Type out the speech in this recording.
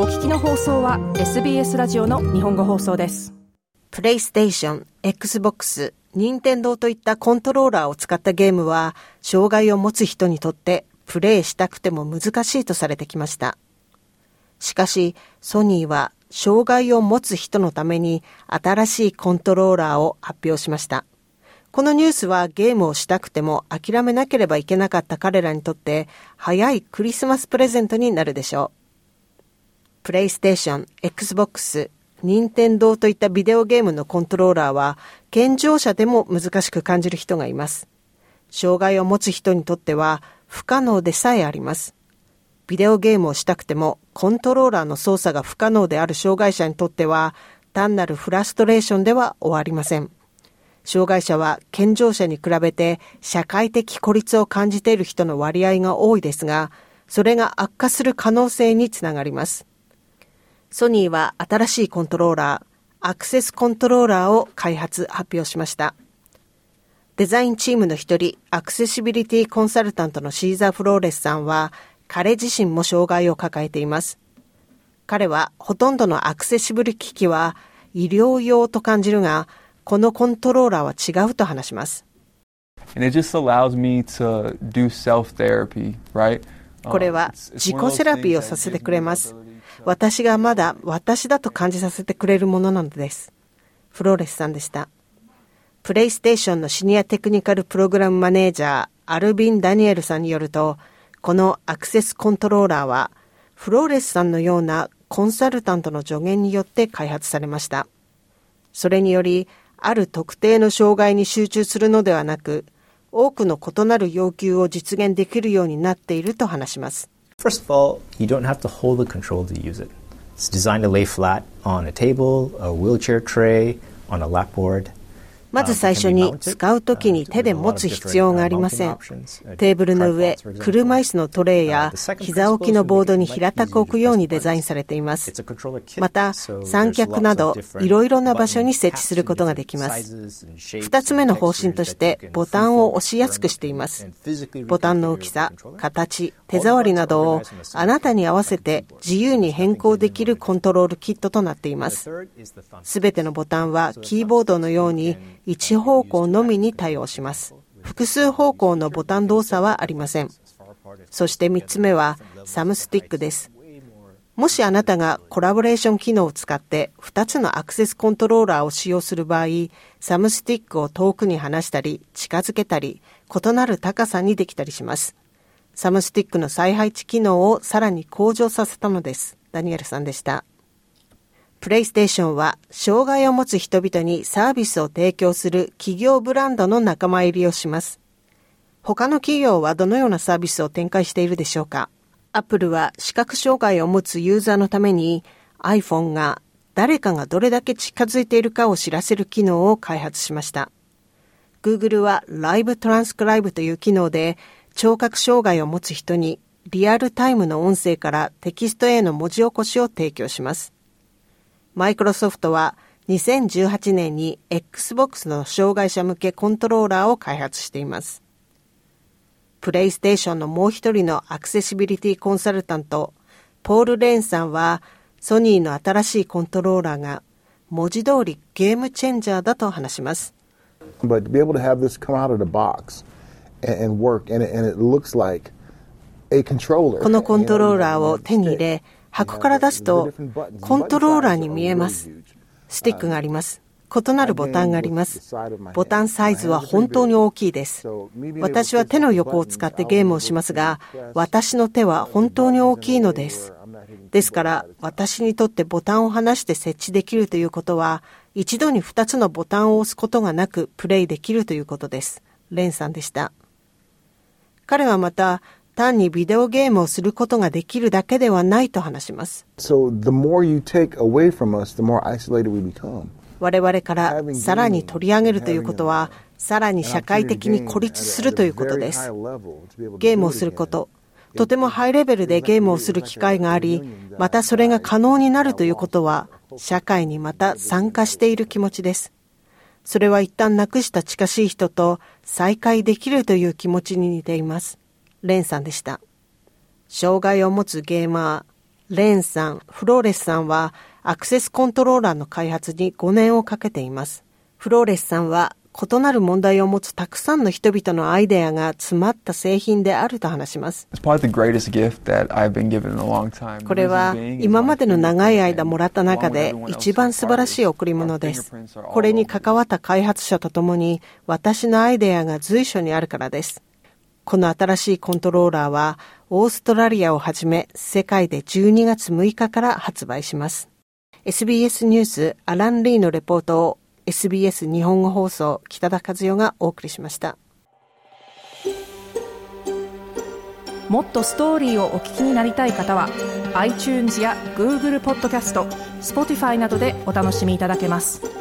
お聞きの放送は SBS ラジオの日本語放送です。プレイステーション、Xbox、任天堂といったコントローラーを使ったゲームは障害を持つ人にとってプレイしたくても難しいとされてきました。しかしソニーは障害を持つ人のために新しいコントローラーを発表しました。このニュースはゲームをしたくても諦めなければいけなかった彼らにとって早いクリスマスプレゼントになるでしょう。プレイステーション、Xbox、任天堂といったビデオゲームのコントローラーは健常者でも難しく感じる人がいます。障害を持つ人にとっては不可能でさえあります。ビデオゲームをしたくてもコントローラーの操作が不可能である障害者にとっては単なるフラストレーションでは終わりません。障害者は健常者に比べて社会的孤立を感じている人の割合が多いですが、それが悪化する可能性につながります。ソニーは新しいコントローラー、アクセスコントローラーを開発、発表しました。デザインチームの一人、アクセシビリティコンサルタントのシーザー・フローレスさんは、彼自身も障害を抱えています。彼は、ほとんどのアクセシブル機器は医療用と感じるが、このコントローラーは違うと話します。これは自己セラピーをさせてくれます。私がまだ私だと感じさせてくれるものなのです。フローレスさんでした。プレイステーションのシニアテクニカルプログラムマネージャー、アルビン・ダニエルさんによると、このアクセスコントローラーは、フローレスさんのようなコンサルタントの助言によって開発されました。それにより、ある特定の障害に集中するのではなく、多くの異なる要求を実現できるようになっていると話します。First of all, you don't have to hold the control to use it. It's designed to lay flat on a table, a wheelchair tray, on a lapboard. まず最初に使うときに手で持つ必要がありません。テーブルの上、車椅子のトレイや膝置きのボードに平たく置くようにデザインされています。また、三脚などいろいろな場所に設置することができます。二つ目の方針としてボタンを押しやすくしています。ボタンの大きさ、形、手触りなどをあなたに合わせて自由に変更できるコントロールキットとなっています。すべてのボタンはキーボードのように一方向のみに対応します。複数方向のボタン動作はありません。そして3つ目はサムスティックです。もしあなたがコラボレーション機能を使って2つのアクセスコントローラーを使用する場合、サムスティックを遠くに離したり近づけたり異なる高さにできたりします。サムスティックの再配置機能をさらに向上させたのです。ダニエルさんでした。プレイステーションは障害を持つ人々にサービスを提供する企業ブランドの仲間入りをします。他の企業はどのようなサービスを展開しているでしょうか？アップルは視覚障害を持つユーザーのために iPhone が誰かがどれだけ近づいているかを知らせる機能を開発しました。Google はライブトランスクライブという機能で聴覚障害を持つ人にリアルタイムの音声からテキストへの文字起こしを提供します。マイクロソフトは2018年に Xbox の障害者向けコントローラーを開発しています。プレイステーションのもう一人のアクセシビリティコンサルタント、ポール・レーンさんは、ソニーの新しいコントローラーが文字通りゲームチェンジャーだと話します。But to be able to have this come out of the box and work and it looks like a controller. このコントローラーを手に入れ、箱から出すとコントローラーに見えます。スティックがあります。異なるボタンがあります。ボタンサイズは本当に大きいです。私は手の横を使ってゲームをしますが、私の手は本当に大きいのです。ですから、私にとってボタンを離して設置できるということは、一度に2つのボタンを押すことがなくプレイできるということです。レンさんでした。彼はまた、単にビデオゲームをすることができるだけではないと話します。我々からさらに取り上げるということは、さらに社会的に孤立するということです。ゲームをすること、とてもハイレベルでゲームをする機会があり、またそれが可能になるということは、社会にまた参加している気持ちです。それは一旦亡くした近しい人と再会できるという気持ちに似ています。レンさんでした。障害を持つゲーマー、レンさん、フローレスさんはアクセスコントローラーの開発に5年をかけています。フローレスさんは異なる問題を持つたくさんの人々のアイデアが詰まった製品であると話します。これは今までの長い間もらった中で一番素晴らしい贈り物です。これに関わった開発者とともに私のアイデアが随所にあるからです。この新しいコントローラーはオーストラリアをはじめ世界で12月6日から発売します。SBS ニュースアラン・リーのレポートを SBS 日本語放送北田和代がお送りしました。もっとストーリーをお聞きになりたい方は iTunes や Google ポッドキャスト Spotify などでお楽しみいただけます。